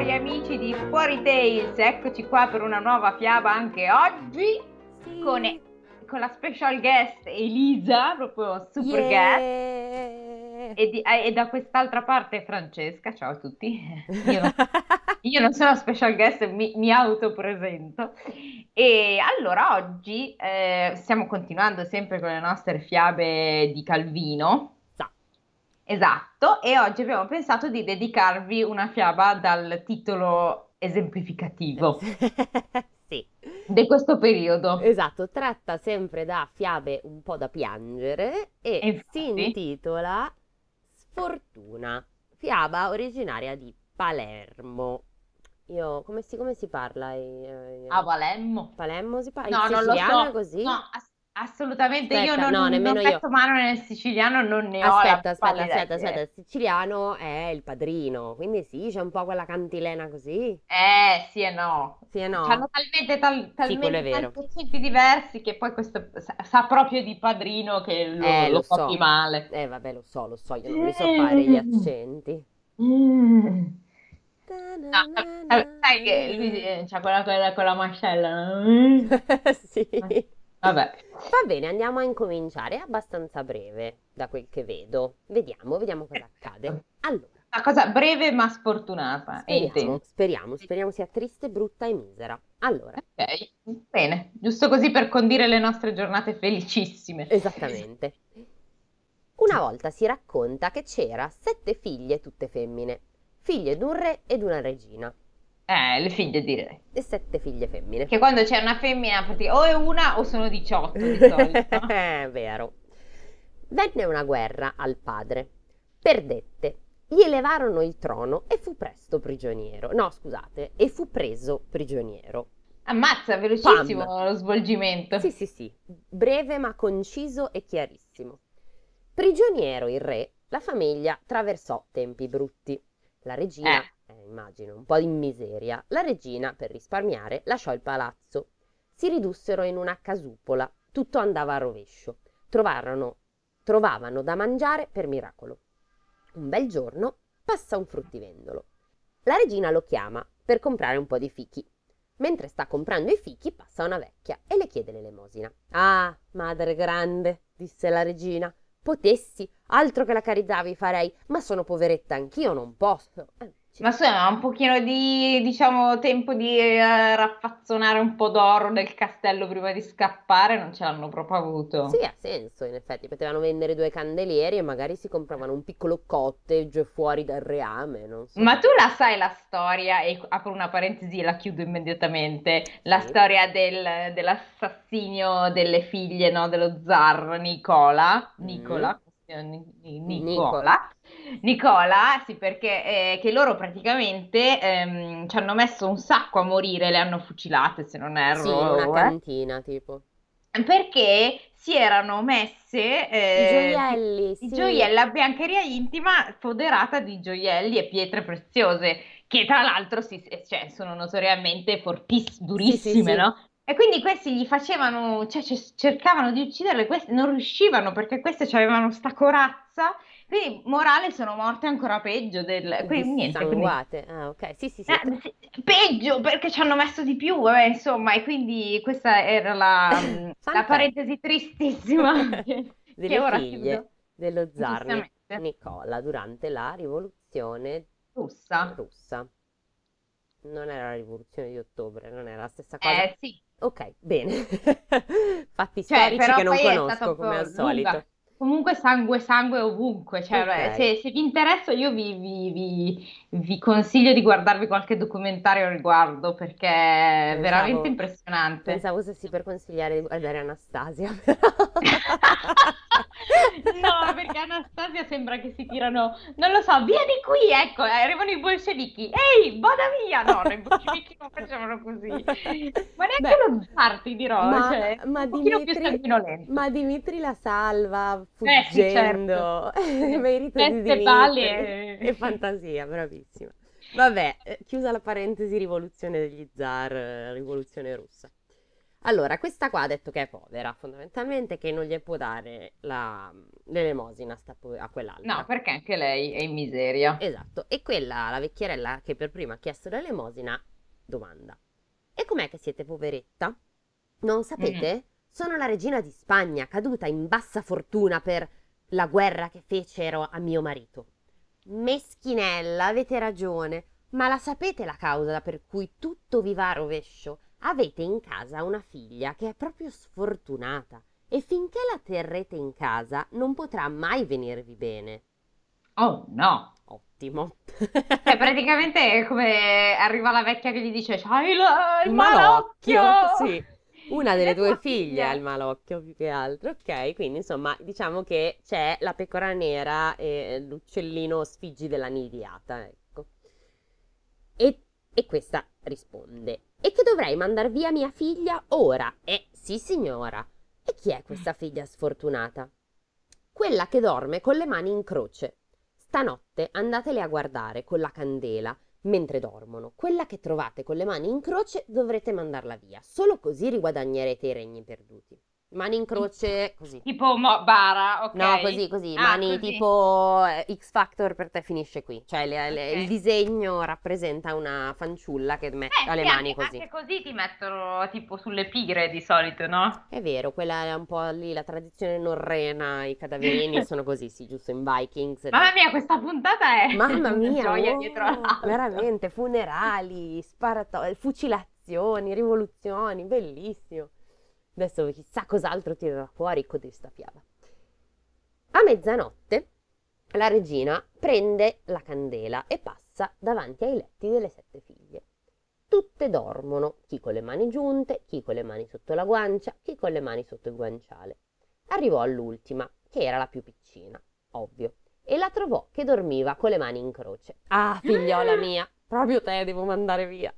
cari amici di Fuori Tales, eccoci qua per una nuova fiaba anche oggi Sì. con, con la special guest Elisa, proprio super guest, Yeah. e, di- e da quest'altra parte Francesca, ciao a tutti, io non, io non sono special guest, mi, mi autopresento. E allora oggi eh, stiamo continuando sempre con le nostre fiabe di Calvino. Sa. Esatto, e oggi abbiamo pensato di dedicarvi una fiaba dal titolo esemplificativo Sì. di questo periodo. Esatto, tratta sempre da fiabe un po' da piangere e E si intitola Sfortuna, fiaba originaria di Palermo. Io, come si, come si parla? in- in- A Valemmo. Palermo si parla? No, in non lo so. così? No, ass- assolutamente io Aspetta, non, no, nemmeno io. metto mano nel siciliano, non ne ho la Aspetta, aspetta, aspetta, aspetta, il siciliano è il padrino, quindi sì, c'è un po' quella cantilena così. Eh, sì e no. Sì e no? Hanno talmente, tal- Sì, talmente vero. tanti accenti diversi che poi questo sa, sa proprio di padrino che lo, Eh, lo lo so. male. Eh, vabbè, lo so, lo so, io non li so fare gli accenti. Mm. No, sai, che lui eh, c'ha quella, quella con la mascella. no? Sì. Vabbè. Va bene, andiamo a incominciare. È abbastanza breve, da quel che vedo. Vediamo, vediamo cosa accade. Allora, Una cosa breve ma sfortunata e speriamo, speriamo, speriamo sia triste, brutta e misera. Allora, Ok, bene, giusto così per condire le nostre giornate felicissime. esattamente. Una volta si racconta che c'era sette figlie, tutte femmine, figlie d'un re ed una regina, Eh, le figlie direi. e sette figlie femmine. Che quando c'è una femmina, o è una o sono 18 di solito. È vero. Venne una guerra al padre. Perdette. Gli elevarono il trono e fu presto prigioniero. No, scusate, e fu preso prigioniero. Ammazza, velocissimo Pam. lo svolgimento. Sì, sì, sì, breve ma conciso e chiarissimo. Prigioniero il re, la famiglia attraversò tempi brutti. La regina, eh, immagino, un po' in miseria, la regina, per risparmiare, lasciò il palazzo. Si ridussero in una casupola, tutto andava a rovescio. Trovarono, trovavano da mangiare per miracolo. Un bel giorno passa un fruttivendolo. La regina lo chiama per comprare un po' di fichi. Mentre sta comprando i fichi passa una vecchia e le chiede l'elemosina. Ah, madre grande, disse la regina, potessi, altro che la carità vi farei, ma sono poveretta anch'io, non posso. Eh, Ma insomma, un pochino di, diciamo, tempo di eh, raffazzonare un po' d'oro nel castello prima di scappare non ce l'hanno proprio avuto. Sì, ha senso, in effetti, potevano vendere due candelieri e magari si compravano un piccolo cottage fuori dal reame, non so. Ma tu la sai la storia, e apro una parentesi e la chiudo immediatamente, la Sì. storia del- dell'assassinio delle figlie, no, dello zar Nicola, Mm. Nicola, Ni- Ni- Nico. Nicola, Nicola, sì, perché eh, che loro praticamente ehm, ci hanno messo un sacco a morire, le hanno fucilate, se non erro, Sì, una eh. cantina, tipo. Perché si erano messe I eh, gioielli, i sì. gioielli, la biancheria intima foderata di gioielli e pietre preziose, che tra l'altro si- cioè, sono notoriamente fortiss- durissime, sì. no? E quindi questi gli facevano, cioè ce- cercavano di ucciderle, queste non riuscivano perché queste avevano sta corazza, quindi morale sono morte ancora peggio del... Quindi niente, quindi-. Ah, ok, sì, sì, sì. eh, peggio perché ci hanno messo di più, vabbè, insomma, e quindi questa era la, la Fun parentesi tristissima che, Delle che ora figlie chiudo. dello zar. Nicola durante la rivoluzione Russa. russa. Non era la rivoluzione di ottobre, non era la stessa cosa. Eh sì, Ok, bene. Fatti Cioè, storici però che non poi è conosco stata come al solito. lunga. Comunque sangue, sangue ovunque, cioè, Ok. se, se vi interessa io vi, vi- vi- vi consiglio di guardarvi qualche documentario al riguardo perché è Pensavo- veramente impressionante. Pensavo stessi per consigliare di guardare Anastasia. No, perché Anastasia sembra che si tirano, non lo so, via di qui, ecco, arrivano i bolscevichi, ehi, vada via! No, i bolscevichi non facevano così, ma neanche Beh, lo zar, ti dirò, ma, cioè, ma un pochino più Dimitri, sanguinolento. ma Dimitri la salva Eh sì, fuggendo. Merito di Teste, Dimitri. pali e- E fantasia, bravissima. Vabbè, eh, chiusa la parentesi rivoluzione degli zar, eh, rivoluzione russa. Allora, questa qua ha detto che è povera, fondamentalmente, che non gli può dare la- l'elemosina a, sta po- a quell'altra. No, perché anche lei è in miseria. Esatto, e quella, la vecchierella che per prima ha chiesto l'elemosina, domanda. E com'è che siete poveretta? Non sapete? Sono la regina di Spagna, caduta in bassa fortuna per la guerra che fecero a mio marito. Meschinella, avete ragione, ma la sapete la causa per cui tutto vi va a rovescio? Avete in casa una figlia che è proprio sfortunata e finché la terrete in casa non potrà mai venirvi bene. Oh no! Ottimo. Cioè, praticamente è come arriva la vecchia che gli dice C'hai la- il malocchio! sì. Una delle tue tua figlie ha il malocchio più che altro, ok? Quindi insomma diciamo che c'è la pecora nera e l'uccellino sfiggi della nidiata, ecco. E, e questa risponde: E che dovrei mandar via mia figlia ora? Eh, sì, signora. E chi è questa figlia sfortunata? Quella che dorme con le mani in croce. Stanotte andatele a guardare con la candela mentre dormono. Quella che trovate con le mani in croce dovrete mandarla via. Solo così riguadagnerete i regni perduti. Mani in croce, così. Tipo mo- bara, ok? No, così, così, Ah, mani così. tipo eh, X Factor per te finisce qui. Cioè le- le- Ok. il disegno rappresenta una fanciulla che mette Eh, ha le sì, mani anche, così. anche così ti mettono tipo sulle pigre di solito, no? È vero, quella è un po' lì la tradizione norrena, i cadaverini sono così, sì, giusto, in Vikings. Mamma mia, questa puntata è Mamma mia, gioia oh, dietro l'altra. veramente, funerali, sparato- fucilazioni, rivoluzioni, bellissimo. Adesso chissà cos'altro tirerà fuori con questa fiaba. A mezzanotte la regina prende la candela e passa davanti ai letti delle sette figlie. Tutte dormono, chi con le mani giunte, chi con le mani sotto la guancia, chi con le mani sotto il guanciale. Arrivò all'ultima, che era la più piccina, ovvio, e la trovò che dormiva con le mani in croce. Ah, figliola mia, proprio te devo mandare via.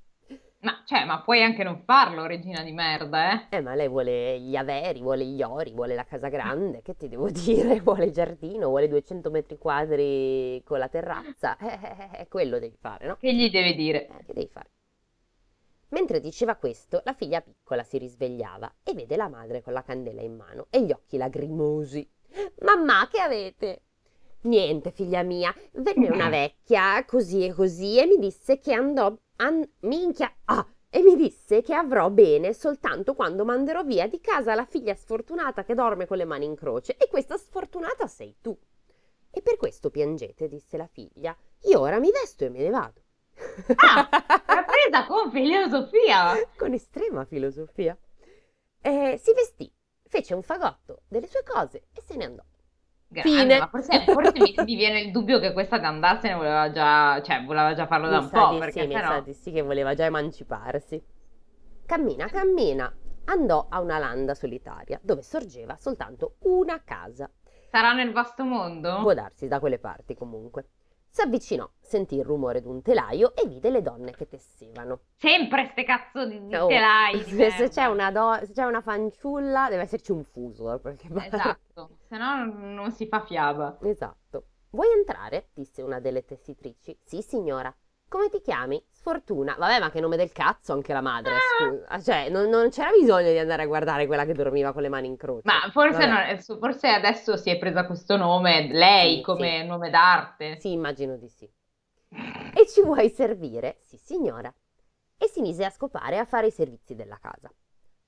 Ma, cioè, ma puoi anche non farlo, regina di merda, eh? Eh, ma lei vuole gli averi, vuole gli ori, vuole la casa grande, che ti devo dire? Vuole il giardino, vuole 200 metri quadri con la terrazza. Eh, eh, eh, quello devi fare, no? Che gli devi dire? Eh, che devi fare? Mentre diceva questo, la figlia piccola si risvegliava e vede la madre con la candela in mano e gli occhi lagrimosi. Mamma, che avete? Niente, figlia mia. Venne una vecchia, così e così, e mi disse che andò. An- minchia! Ah! E mi disse che avrò bene soltanto quando manderò via di casa la figlia sfortunata che dorme con le mani in croce. E questa sfortunata sei tu. E per questo piangete, disse la figlia. Io ora mi vesto e me ne vado. Ah, l'ha presa con filosofia. Con estrema filosofia. Eh, si vestì, fece un fagotto delle sue cose e se ne andò. Fine. ma forse, forse mi, mi viene il dubbio che questa di andarsene voleva già, cioè, voleva già farlo da Mi un sa po', di perché sì, mi sennò... sa di sì che voleva già emanciparsi. Cammina, cammina, andò a una landa solitaria dove sorgeva soltanto una casa. Sarà nel vasto mondo? Può darsi da quelle parti comunque. S'avvicinò, sentì il rumore d'un telaio e vide le donne che tessevano. Sempre ste cazzo di, di Oh, telai di se, c'è do- se c'è una fanciulla deve esserci un fuso da qualche parte. Esatto, se no non si fa fiaba. Esatto. Vuoi entrare? disse una delle tessitrici. Sì, signora. Come ti chiami? Sfortuna. Vabbè, ma che nome del cazzo anche la madre, Ah. scusa. Cioè, non, non c'era bisogno di andare a guardare quella che dormiva con le mani in croce. Ma forse, non- forse adesso si è presa questo nome, lei Sì, come nome d'arte. Sì, immagino di sì. E ci vuoi servire? Sì, signora. E si mise a scopare e a fare i servizi della casa.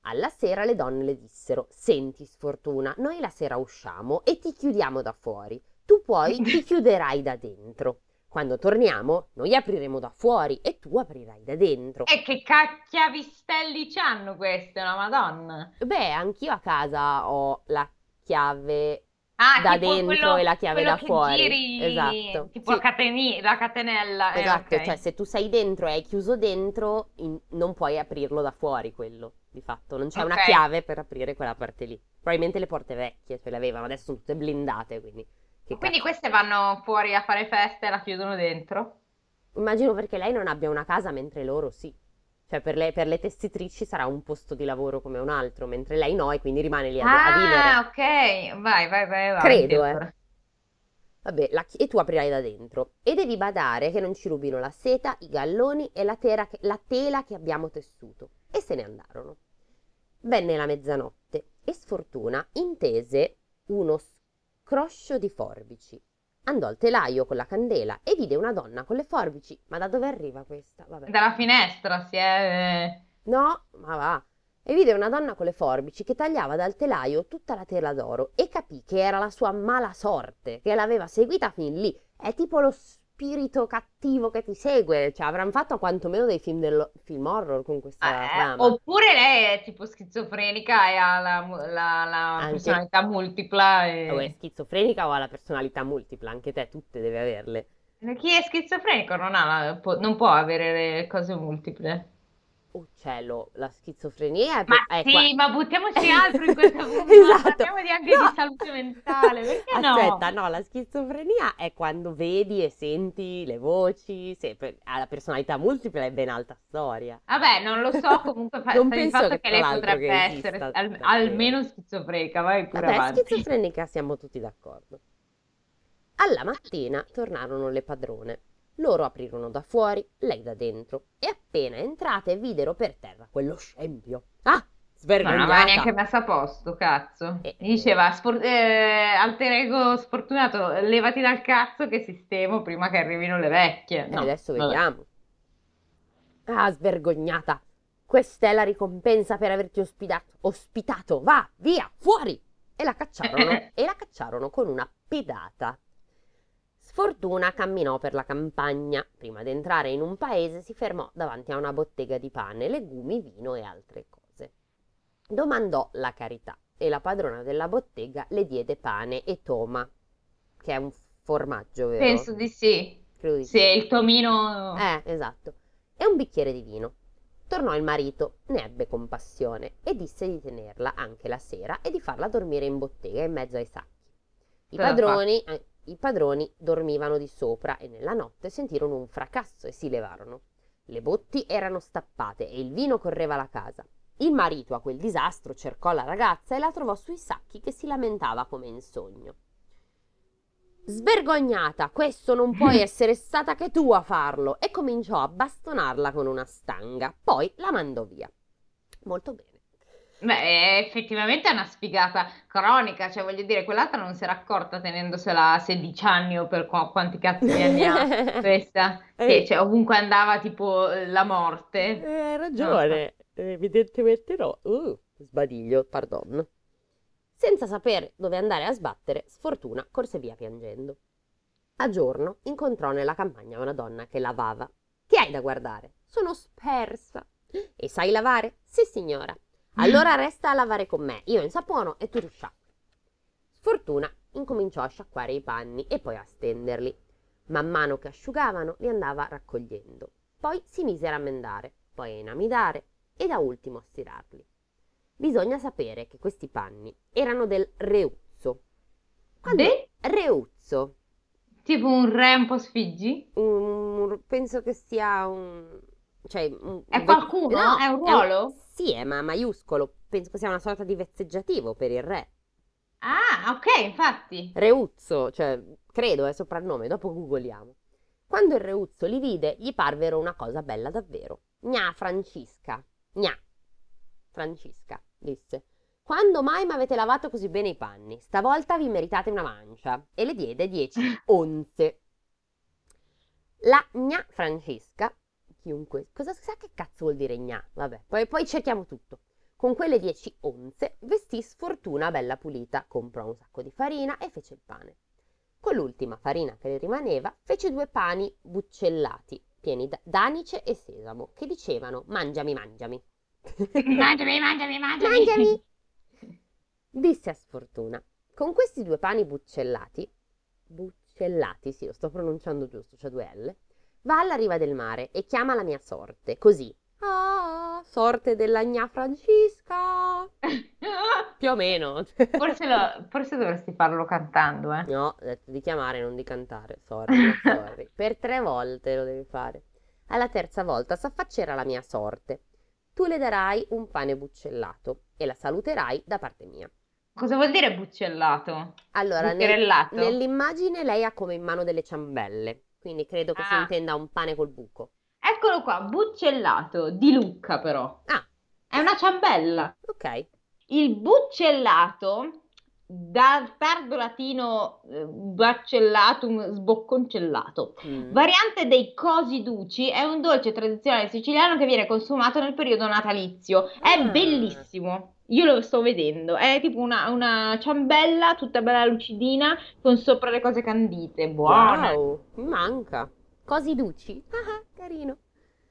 Alla sera le donne le dissero: Senti, Sfortuna, noi la sera usciamo e ti chiudiamo da fuori. Tu poi ti chiuderai da dentro. Quando torniamo, noi apriremo da fuori e tu aprirai da dentro. E che cacchiavistelli c'hanno queste, una madonna. Beh, anch'io a casa ho la chiave Ah, da dentro quello- e la chiave da fuori. giri, Esatto. tipo Sì. cateni- la catenella. eh, Esatto, ok. cioè se tu sei dentro e hai chiuso dentro, in- non puoi aprirlo da fuori quello, di fatto. Non c'è una Ok. chiave per aprire quella parte lì. Probabilmente le porte vecchie ce le avevano, adesso sono tutte blindate, quindi... Che Quindi cazzo. queste vanno fuori a fare feste e la chiudono dentro? Immagino perché lei non abbia una casa, mentre loro sì. Cioè per le, per le tessitrici sarà un posto di lavoro come un altro, mentre lei no e quindi rimane lì a, a vivere. Ah, ok. Vai, vai, vai, avanti, Credo, eh. Vabbè, chi- e tu aprirai da dentro. E devi badare che non ci rubino la seta, i galloni e la, tela che, la tela che abbiamo tessuto. E se ne andarono. venne la mezzanotte e Sfortuna intese uno scroscio di forbici. Andò al telaio con la candela e vide una donna con le forbici. Ma da dove arriva questa? Vabbè. Dalla finestra si è... No, ma va. E vide una donna con le forbici che tagliava dal telaio tutta la tela d'oro e capì che era la sua mala sorte, che l'aveva seguita fin lì. È tipo lo spirito cattivo che ti segue, cioè avranno fatto quantomeno dei film, del, film horror con questa eh, trama. Oppure lei è tipo schizofrenica e ha la, la, la anche... personalità multipla. E... O è schizofrenica o ha la personalità multipla, anche te tutte deve averle. Chi è schizofrenico non, la, non può avere le cose multiple uccello, la schizofrenia è, ma è sì, qua... ma buttiamoci altro in questa puntata, esatto. parliamo di anche no. di salute mentale, perché Aspetta, no? no, la schizofrenia è quando vedi e senti le voci, se ha la personalità multipla è ben alta storia. Vabbè, non lo so, comunque fa, non penso fatto che, che lei potrebbe che essere al, almeno schizofrenica, vai pure Vabbè, avanti. schizofrenica siamo tutti d'accordo. Alla mattina tornarono le padrone loro aprirono da fuori, lei da dentro, e appena entrate videro per terra quello scempio. Ah! Svergognata. Ma non neanche messo a posto, cazzo. E... Diceva, spor- eh, alter ego sfortunato, levati dal cazzo che sistemo prima che arrivino le vecchie. No, adesso vabbè. vediamo. Ah, svergognata. Questa è la ricompensa per averti ospitato. Ospitato, va, via, fuori! E la cacciarono, e la cacciarono con una pedata. Sfortuna camminò per la campagna. Prima di entrare in un paese si fermò davanti a una bottega di pane, legumi, vino e altre cose. Domandò la carità e la padrona della bottega le diede pane e toma, che è un formaggio, vero? Penso di sì. Credo di sì. Sì, il tomino... Eh, esatto. E un bicchiere di vino. Tornò il marito, ne ebbe compassione e disse di tenerla anche la sera e di farla dormire in bottega in mezzo ai sacchi. I padroni, eh, i padroni dormivano di sopra e nella notte sentirono un fracasso e si levarono. Le botti erano stappate e il vino correva la casa. Il marito a quel disastro cercò la ragazza e la trovò sui sacchi che si lamentava come in sogno. Svergognata, questo non puoi essere stata che tu a farlo, e cominciò a bastonarla con una stanga. Poi la mandò via. Molto bene. Beh, effettivamente è una sfigata cronica, cioè voglio dire, quell'altra non si era accorta tenendosela a 16 anni o per qu- quanti cazzo di anni ha questa, che Eh, cioè, ovunque andava tipo eh, la morte. eh, hai No, ragione, evidentemente no. Uh, sbadiglio, pardon. Senza sapere dove andare a sbattere, Sfortuna corse via piangendo. A giorno incontrò nella campagna una donna che lavava. Che hai da guardare? Sono spersa. E sai lavare? Sì, signora. Allora resta a lavare con me, io insapono e tu risciacqui. Sfortuna incominciò a sciacquare i panni e poi a stenderli. Man mano che asciugavano li andava raccogliendo. Poi si mise a rammendare, poi a inamidare e da ultimo a stirarli. Bisogna sapere che questi panni erano del reuzzo. Quando De? reuzzo, Tipo un re un po' sfiggi? un- penso che sia un... cioè un, È qualcuno? no, È un è un- è ma maiuscolo. Penso che sia una sorta di vezzeggiativo per il re. Ah, ok, infatti. Reuzzo, cioè, credo è soprannome, dopo googoliamo. Quando il Reuzzo li vide, gli parvero una cosa bella davvero. Gna, Francisca, gna. Francisca, disse. Quando mai mi avete lavato così bene i panni? Stavolta vi meritate una mancia. E le diede dieci onze. La gna Francesca, chiunque, cosa sa che cazzo vuol dire gna? Vabbè, poi, poi cerchiamo tutto. Con quelle 10 onze vestì sfortuna bella pulita, comprò un sacco di farina e fece il pane. Con l'ultima farina che le rimaneva, fece due pani buccellati, pieni d'anice e sesamo, che dicevano mangiami, mangiami. Mangiami, mangiami, mangiami. Mangiami! Disse a Sfortuna. Con questi due pani buccellati, buccellati, sì, lo sto pronunciando giusto, c'è due L, va alla riva del mare e chiama la mia sorte, così. Ah, sorte della gna Francisca! Più o meno. Forse, lo- forse dovresti farlo cantando, eh. No, ho detto di chiamare, non di cantare. Sorry, sorry. Per tre volte lo devi fare. Alla terza volta s'affaccerà la mia sorte. Tu le darai un pane buccellato e la saluterai da parte mia. Cosa vuol dire buccellato? Allora, nel- nell'immagine lei ha come in mano delle ciambelle, quindi credo che si Ah. intenda un pane col buco. Eccolo qua, buccellato, di Lucca però. Ah, È una ciambella. Ok. Il buccellato, dal tardo latino eh, baccellatum sbocconcellato, Mm. variante dei cosi duci, è un dolce tradizionale siciliano che viene consumato nel periodo natalizio. È Ah. bellissimo. Io lo sto vedendo, è tipo una, una ciambella tutta bella lucidina con sopra le cose candite, buona. Wow, manca. Cosi duci? Ah, carino.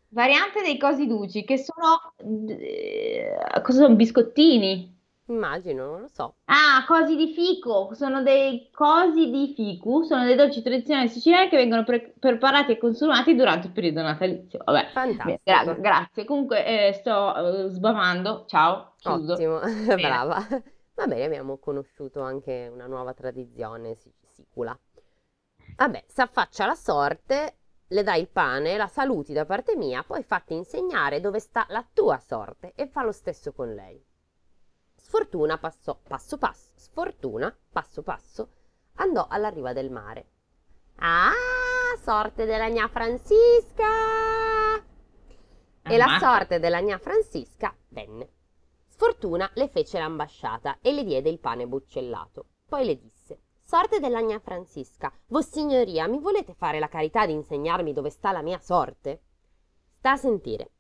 Variante dei cosi duci che sono eh, cosa sono biscottini? Immagino, non lo so. Ah, cosi di fico, sono dei cosi di ficu, sono dei dolci tradizionali siciliani che vengono pre- preparati e consumati durante il periodo natalizio. Vabbè, Fantastico. gra- grazie. Comunque eh, sto eh, sbavando, ciao, chiuso. Ottimo, brava. Va bene, abbiamo conosciuto anche una nuova tradizione si- sicula. Vabbè, s'affaccia la sorte, le dai il pane, la saluti da parte mia, poi fatti insegnare dove sta la tua sorte e fa lo stesso con lei. Sfortuna passò passo passo, sfortuna passo passo, andò alla riva del mare. Ah, sorte della gnà Francisca! E la sorte della gnà Francisca venne. Sfortuna le fece l'ambasciata e le diede il pane buccellato. Poi le disse: Sorte della gnà Francisca, Vossignoria, mi volete fare la carità di insegnarmi dove sta la mia sorte? Sta a sentire.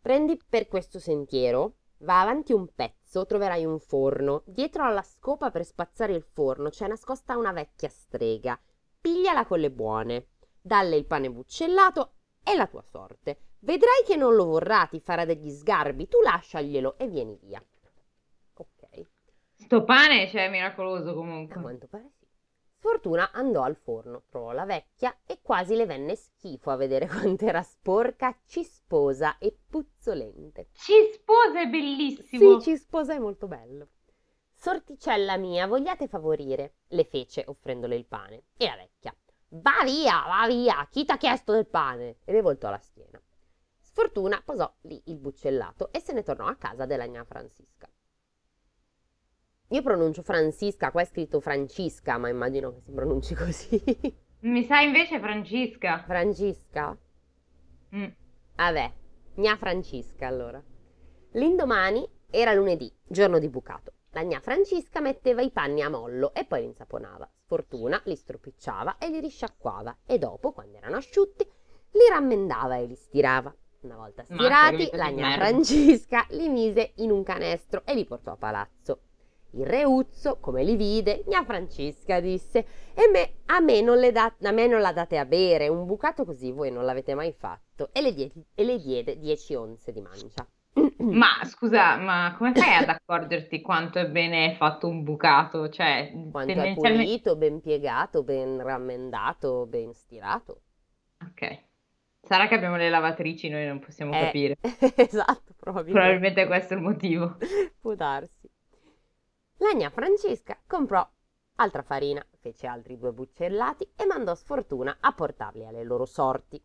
Prendi per questo sentiero, va avanti un pezzo, troverai un forno. Dietro alla scopa per spazzare il forno c'è nascosta una vecchia strega. Pigliala con le buone. Dalle il pane buccellato e la tua sorte. Vedrai che non lo vorrà, ti farà degli sgarbi, tu lasciaglielo e vieni via. Ok, Sto pane, cioè, è miracoloso a comunque. quanto pare Sfortuna andò al forno, trovò la vecchia e quasi le venne schifo a vedere quanto era sporca, cisposa e puzzolente. Ci sposa, è bellissimo. Sì, cisposa è molto bello. Sorticella mia, vogliate favorire? Le fece offrendole il pane. E la vecchia. Va via, va via, chi t'ha chiesto del pane? E le voltò la schiena. Sfortuna posò lì il buccellato e se ne tornò a casa della gnà Francisca. Io pronuncio Francisca, qua è scritto Francisca, ma immagino che si pronunci così. Mi sa invece Francesca. Francisca? Mm. Vabbè, gnà Francisca allora. L'indomani era lunedì, giorno di bucato. La gnà Francisca metteva i panni a mollo e poi li insaponava. Sfortuna li stropicciava e li risciacquava e dopo, quando erano asciutti, li rammendava e li stirava. Una volta stirati, la gnà merda. Francisca li mise in un canestro e li portò a palazzo. Il reuzzo, come li vide, gnà Francisca disse: e me, a, me non le da- a me non la date a bere, un bucato così voi non l'avete mai fatto. E le, die- e le diede 10 onze di mancia. Ma scusa, ma come fai ad accorgerti quanto è bene fatto un bucato? Cioè, Quanto è tendenzialmente... pulito, ben piegato, ben rammendato, ben stirato. Ok. Sarà che abbiamo le lavatrici, noi non possiamo Eh, capire. esatto, probabilmente. Probabilmente questo è il motivo. Può darsi. La gnà Francesca comprò altra farina, fece altri due buccellati e mandò Sfortuna a portarli alle loro sorti.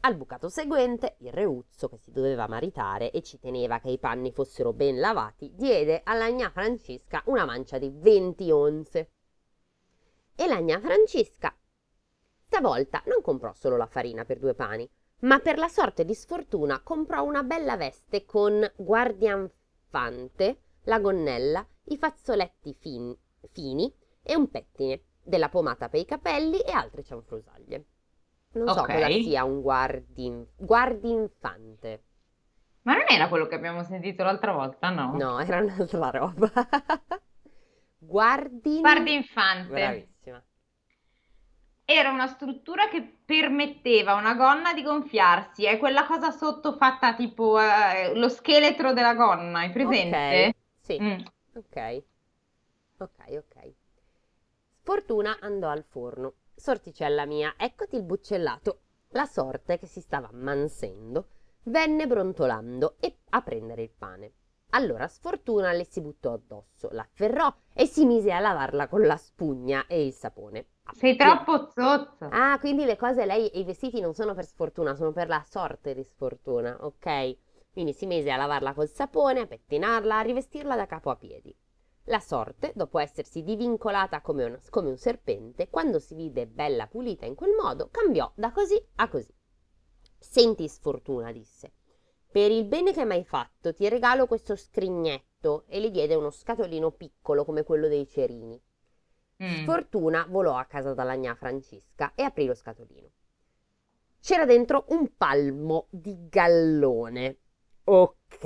Al bucato seguente, il reuzzo, che si doveva maritare e ci teneva che i panni fossero ben lavati, diede alla gnà Francesca una mancia di 20 onze. E la gnà Francesca stavolta non comprò solo la farina per due pani, ma per la sorte di sfortuna comprò una bella veste con guardianfante, la gonnella, i fazzoletti fin- fini e un pettine, della pomata per i capelli e altre cianfrusaglie. Non so Ok. cosa sia un guardin- guardinfante. Ma non era quello che abbiamo sentito l'altra volta, no? No, era un'altra roba. Guardin... Guardi infante. Bravissima. Era una struttura che permetteva a una gonna di gonfiarsi. È quella cosa sotto fatta tipo eh, lo scheletro della gonna, hai presente? Ok, sì. Mm. Ok, ok, ok. Sfortuna andò al forno. Sorticella mia, eccoti il buccellato. La sorte che si stava ammansendo venne brontolando e a prendere il pane. Allora Sfortuna le si buttò addosso, l'afferrò e si mise a lavarla con la spugna e il sapone. Sei troppo zozza. Ah, quindi le cose lei e i vestiti non sono per sfortuna, sono per la sorte di sfortuna, ok? Quindi si mise a lavarla col sapone, a pettinarla, a rivestirla da capo a piedi. La sorte, dopo essersi divincolata come, una- come un serpente, quando si vide bella pulita in quel modo, cambiò da così a così. Senti sfortuna, disse. per il bene che mi hai fatto ti regalo questo scrignetto e le diede uno scatolino piccolo come quello dei cerini. Mm. Sfortuna volò a casa dalla gnà Francesca e aprì lo scatolino. C'era dentro un palmo di gallone. Ok.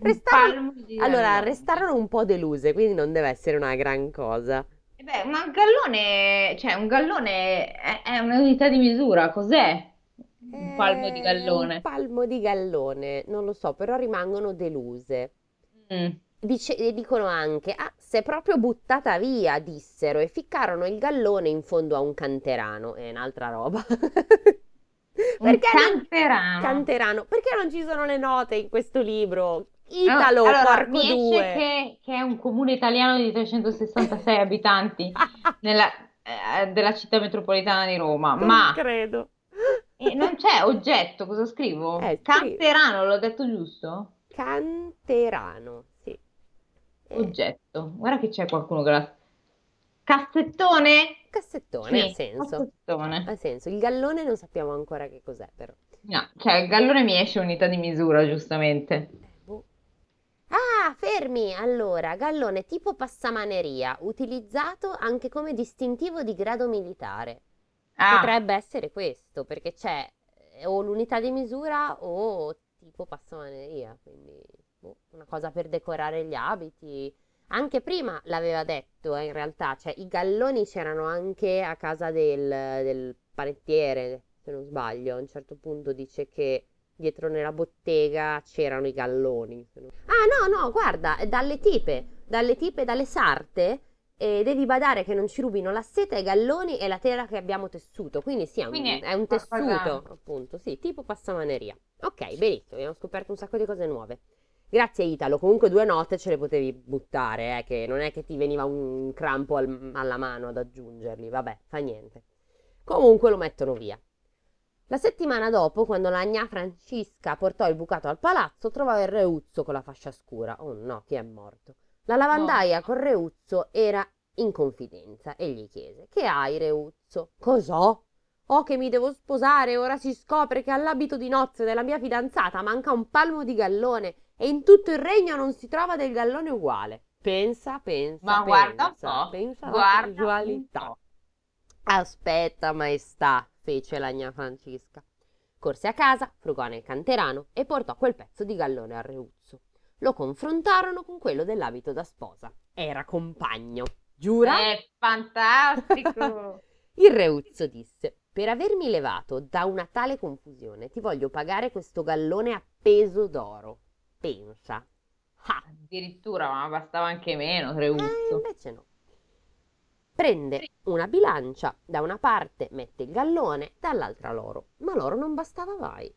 Restarono- palmo di allora, gallone. restarono un po' deluse, quindi non deve essere una gran cosa. Eh beh, ma un gallone, cioè un gallone è, è un'unità di misura, cos'è? Un palmo di Eh, gallone. Un palmo di gallone, non lo so, però rimangono deluse. Mm. Dice- e dicono anche, ah, si è proprio buttata via, dissero, e ficcarono il gallone in fondo a un canterano. È un'altra roba. Perché non... canterano. Canterano, perché non ci sono le note in questo libro? Italo, Allora, porco mi esce due. che, che è un comune italiano di 366 abitanti nella, eh, della città metropolitana di Roma, Non ma credo. eh, non c'è oggetto, cosa scrivo? Eh. Canterano, l'ho detto giusto? Canterano, sì. Eh, Oggetto. Guarda che c'è qualcuno che la... Cassettone? Cassettone, ha Sì, senso. cassettone. Ha senso. Il gallone non sappiamo ancora che cos'è, però. No, cioè il gallone mi esce unità di misura, giustamente. Eh, boh. Ah, fermi! Allora, gallone tipo passamaneria, utilizzato anche come distintivo di grado militare. Ah, Potrebbe essere questo, perché c'è eh, o l'unità di misura o tipo passamaneria, quindi boh, una cosa per decorare gli abiti. Anche prima l'aveva detto, eh, in realtà, cioè i galloni c'erano anche a casa del, del panettiere, se non sbaglio. A un certo punto dice che dietro nella bottega c'erano i galloni. non- Ah, no, no, guarda, dalle tipe, dalle tipe, dalle sarte. E devi badare che non ci rubino la seta, i galloni e la tela che abbiamo tessuto. Quindi sì, è un, Quindi è un tessuto, appunto, sì, tipo passamaneria. Ok, benissimo, abbiamo scoperto un sacco di cose nuove. Grazie Italo, comunque due note ce le potevi buttare, eh, che non è che ti veniva un crampo al- alla mano ad aggiungerli, vabbè, fa niente. Comunque lo mettono via. La settimana dopo, quando la gnà Francisca portò il bucato al palazzo, trovò il reuzzo con la fascia scura. Oh no, chi è morto? La lavandaia No. col reuzzo era in confidenza e gli chiese: Che hai, reuzzo? Cos'ho? Oh, che mi devo sposare, ora si scopre che all'abito di nozze della mia fidanzata manca un palmo di gallone e in tutto il regno non si trova del gallone uguale. Pensa, pensa, ma guarda un pensa, po', pensa alla casualità. Aspetta, maestà, fece la gnà Francisca. Corse a casa, frugò nel canterano e portò quel pezzo di gallone al reuzzo. Lo confrontarono con quello dell'abito da sposa. Era compagno. Giura? È fantastico. Il reuzzo disse: Per avermi levato da una tale confusione, ti voglio pagare questo gallone a peso d'oro. Pensa. Ah, Addirittura, ma bastava anche meno, eh, Treuzzo. invece no. Prende una bilancia, da una parte mette il gallone, dall'altra l'oro, ma l'oro non bastava mai.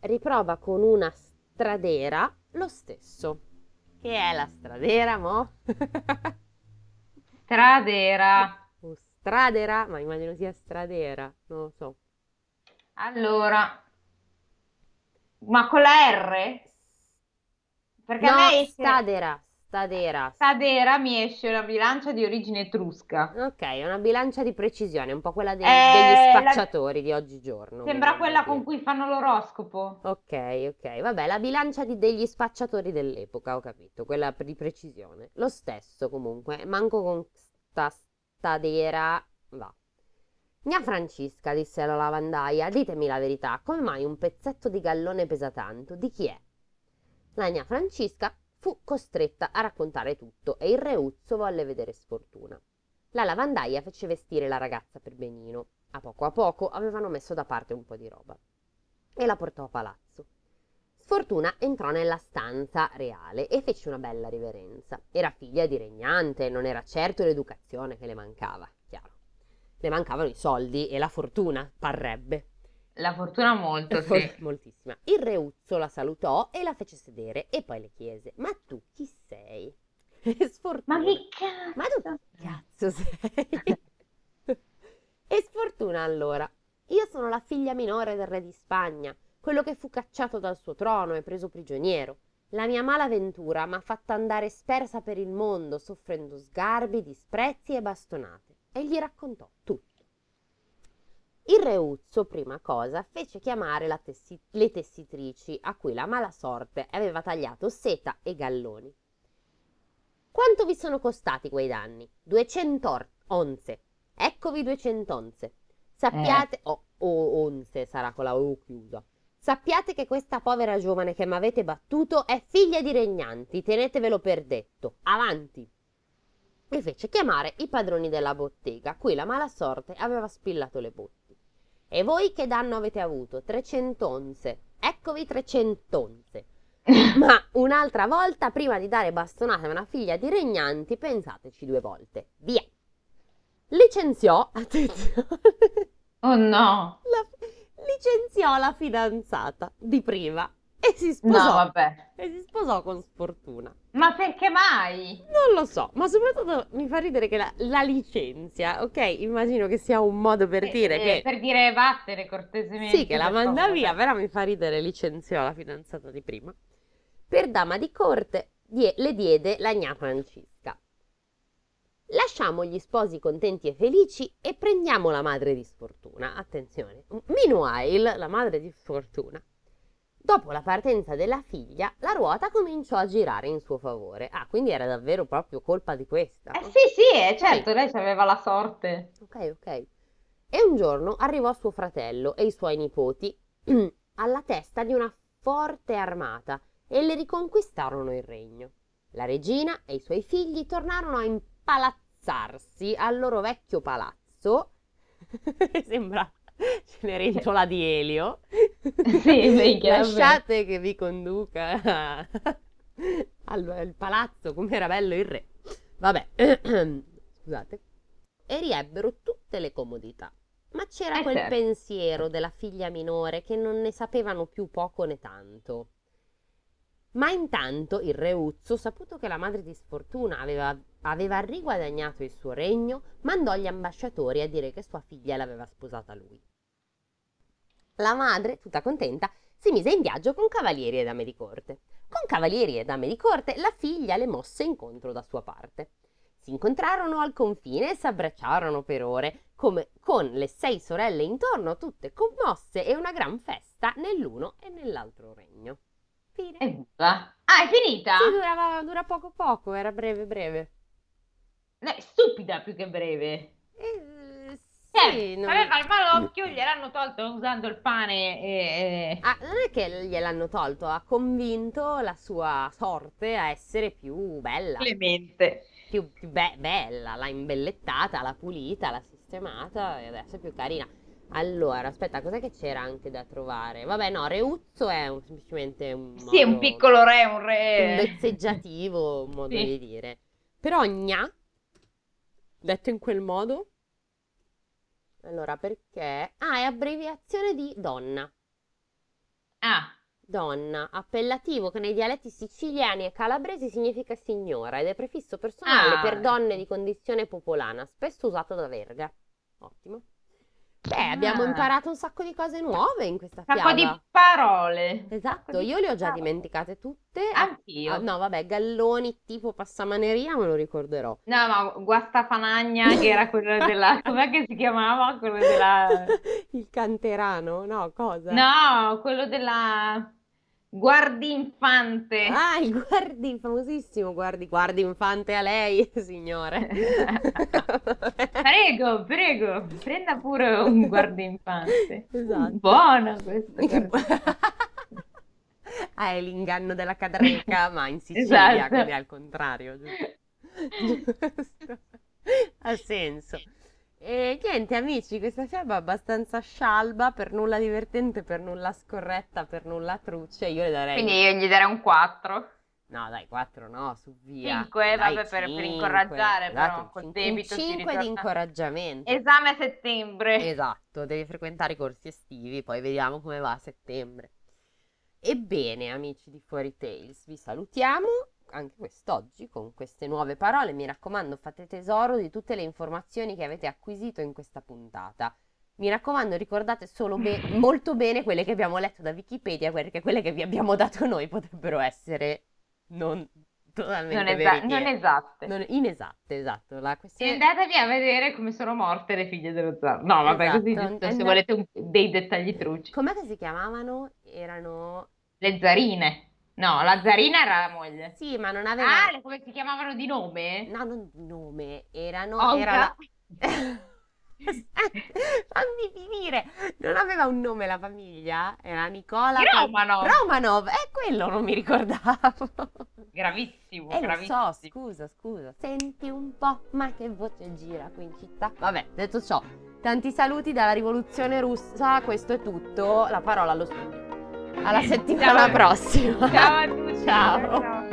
Riprova con una stradera lo stesso. Che è la stradera, mo? Stradera. O stradera, ma immagino sia stradera, non lo so. Allora, ma con la R? Perché a No, me esce stadera, stadera. stradera mi esce una bilancia di origine etrusca. Ok, è una bilancia di precisione, un po' quella dei- Eh, degli la- spacciatori di oggigiorno. Sembra quella con cui fanno l'oroscopo. Ok, ok, vabbè, la bilancia di- degli spacciatori dell'epoca, ho capito, quella di precisione. Lo stesso comunque, manco con sta stadera, va. Gnà Francisca, disse la lavandaia, ditemi la verità, come mai un pezzetto di gallone pesa tanto? Di chi è? La gnà Francisca fu costretta a raccontare tutto e il reuzzo volle vedere sfortuna. La lavandaia fece vestire la ragazza per benino. A poco a poco avevano messo da parte un po' di roba e la portò a palazzo. Sfortuna entrò nella stanza reale e fece una bella riverenza. Era figlia di regnante, non era certo l'educazione che le mancava, chiaro. Le mancavano i soldi e la fortuna, parrebbe. La fortuna molto, For- sì. Moltissima. Il reuzzo la salutò e la fece sedere e poi le chiese: Ma tu chi sei? E Sfortuna. Ma che cazzo? Ma tu che cazzo sei? e sfortuna allora. Io sono la figlia minore del re di Spagna, quello che fu cacciato dal suo trono e preso prigioniero. La mia malaventura m'ha fatta andare spersa per il mondo, soffrendo sgarbi, disprezzi e bastonate. E gli raccontò tutto. Il re Uzzo, prima cosa, fece chiamare tessi- le tessitrici a cui la mala sorte aveva tagliato seta e galloni. Quanto vi sono costati quei danni? 200 onze. Eccovi 200 onze. Sappiate, eh. oh, oh, onze sarà con la O chiusa. Sappiate che questa povera giovane che mi avete battuto è figlia di regnanti, tenetevelo per detto. Avanti! E fece chiamare i padroni della bottega, cui la mala sorte aveva spillato le botti. E voi che danno avete avuto? 300 onze. Eccovi 300 onze. Ma un'altra volta, prima di dare bastonate a una figlia di regnanti, pensateci due volte. Via! Licenziò, attenzione. Oh no! La, licenziò la fidanzata di prima e si sposò. No, vabbè. E si sposò con sfortuna. Ma perché mai? Non lo so, ma soprattutto mi fa ridere che la, la licenzia, ok? Immagino che sia un modo per eh, dire eh, che... Per dire vattene cortesemente. Sì, che la manda via, però mi fa ridere licenziò la fidanzata di prima. Per dama di corte die, le diede la gnà Francisca. Lasciamo gli sposi contenti e felici e prendiamo la madre di sfortuna. Attenzione. Meanwhile, la madre di sfortuna. Dopo la partenza della figlia, la ruota cominciò a girare in suo favore. Ah, quindi era davvero proprio colpa di questa. Eh sì, sì, eh, certo, lei aveva la sorte. Ok, ok. E un giorno arrivò suo fratello e i suoi nipoti alla testa di una forte armata e le riconquistarono il regno. La regina e i suoi figli tornarono a impalazzarsi al loro vecchio palazzo. Sembra Cenerentola di Elio. Sì, Lasciate che vi conduca al, al palazzo come era bello il re. Vabbè, scusate. E riebbero tutte le comodità. Ma c'era eh quel certo. pensiero della figlia minore che non ne sapevano più poco né tanto. Ma intanto il re Uzzo, saputo che la madre di Sfortuna aveva, aveva riguadagnato il suo regno, mandò gli ambasciatori a dire che sua figlia l'aveva sposata lui. La madre, tutta contenta, si mise in viaggio con cavalieri e dame di corte. Con cavalieri e dame di corte la figlia le mosse incontro da sua parte. Si incontrarono al confine e s'abbracciarono per ore, come con le sei sorelle intorno, tutte commosse e una gran festa nell'uno e nell'altro regno. Fine. Evviva. Ah, è finita? Sì, durava, dura poco poco, era breve breve. È stupida più che breve. Eh, Eh, sì, non... aveva il malocchio, gliel'hanno tolto usando il pane e... Ah, non è che gliel'hanno tolto, ha convinto la sua sorte a essere più bella, Clemente. più, più be- bella, l'ha imbellettata, l'ha pulita, l'ha sistemata e adesso è più carina. Allora, aspetta, cos'è che c'era anche da trovare? Vabbè, no, Reuzzo è un- semplicemente un Sì, è un modo, piccolo re, un un re... vezzeggiativo, un modo Sì. di dire. Però gna, detto in quel modo, allora perché? Ah, è abbreviazione di donna. Ah, Donna, appellativo che nei dialetti siciliani e calabresi significa signora ed è prefisso personale Ah. per donne di condizione popolana, spesso usato da verga. Ottimo. Beh, abbiamo Ah. imparato un sacco di cose nuove in questa un sacco di fiaba. parole. Esatto, di io le ho già parole. dimenticate tutte. Ah, Anch'io. ah, no, vabbè, galloni tipo passamaneria me lo ricorderò. No, ma Guastafanagna, che era quello della... Com'è che si chiamava? Quello della... Il canterano, no, cosa? No, quello della... Guardinfante. Ah, il guardi, famosissimo guardi, guardi infante a lei, signore. Prego, prego, prenda pure un guardinfante. Esatto. Buona questa. guarda. Ah, è l'inganno della cadreca, ma in Sicilia, Esatto. quindi al contrario? Giusto. Ha senso. E niente, amici, questa fiaba è abbastanza scialba, per nulla divertente, per nulla scorretta, per nulla truce. Io le darei... Quindi io gli darei un 4. No, dai, 4 no, su via. 5, Dai, vabbè, per, per incoraggiare, Date però col debito un si 5 di incoraggiamento. Esame a settembre. Esatto, devi frequentare i corsi estivi, poi vediamo come va a settembre. Ebbene, amici di Fuori Tales, vi salutiamo anche quest'oggi con queste nuove parole. Mi raccomando, fate tesoro di tutte le informazioni che avete acquisito in questa puntata. Mi raccomando, ricordate solo be- molto bene quelle che abbiamo letto da Wikipedia, perché quelle che vi abbiamo dato noi potrebbero essere non totalmente non, esa- non esatte. Non- inesatte, esatto. La E questione... andatevi a vedere come sono morte le figlie dello zar. No, vabbè, così Esatto, giusto, se volete un- dei dettagli truci. Com'è che si chiamavano? Erano... Le zarine. No, la zarina era la moglie. Sì, ma non avevano... Ah, le- come si chiamavano di nome? No, non di nome, erano... Olga? Era la... Fammi finire! Non aveva un nome la famiglia? Era Nicola... Romanov. Romanov, è quello non mi ricordavo. Gravissimo, Eh, lo gravissimo. so, scusa, scusa. Senti un po', ma che voce gira qui in città? Vabbè, detto ciò, tanti saluti dalla rivoluzione russa, questo è tutto. La parola allo studio. Alla settimana ciao. prossima. Ciao a tutti. ciao. ciao.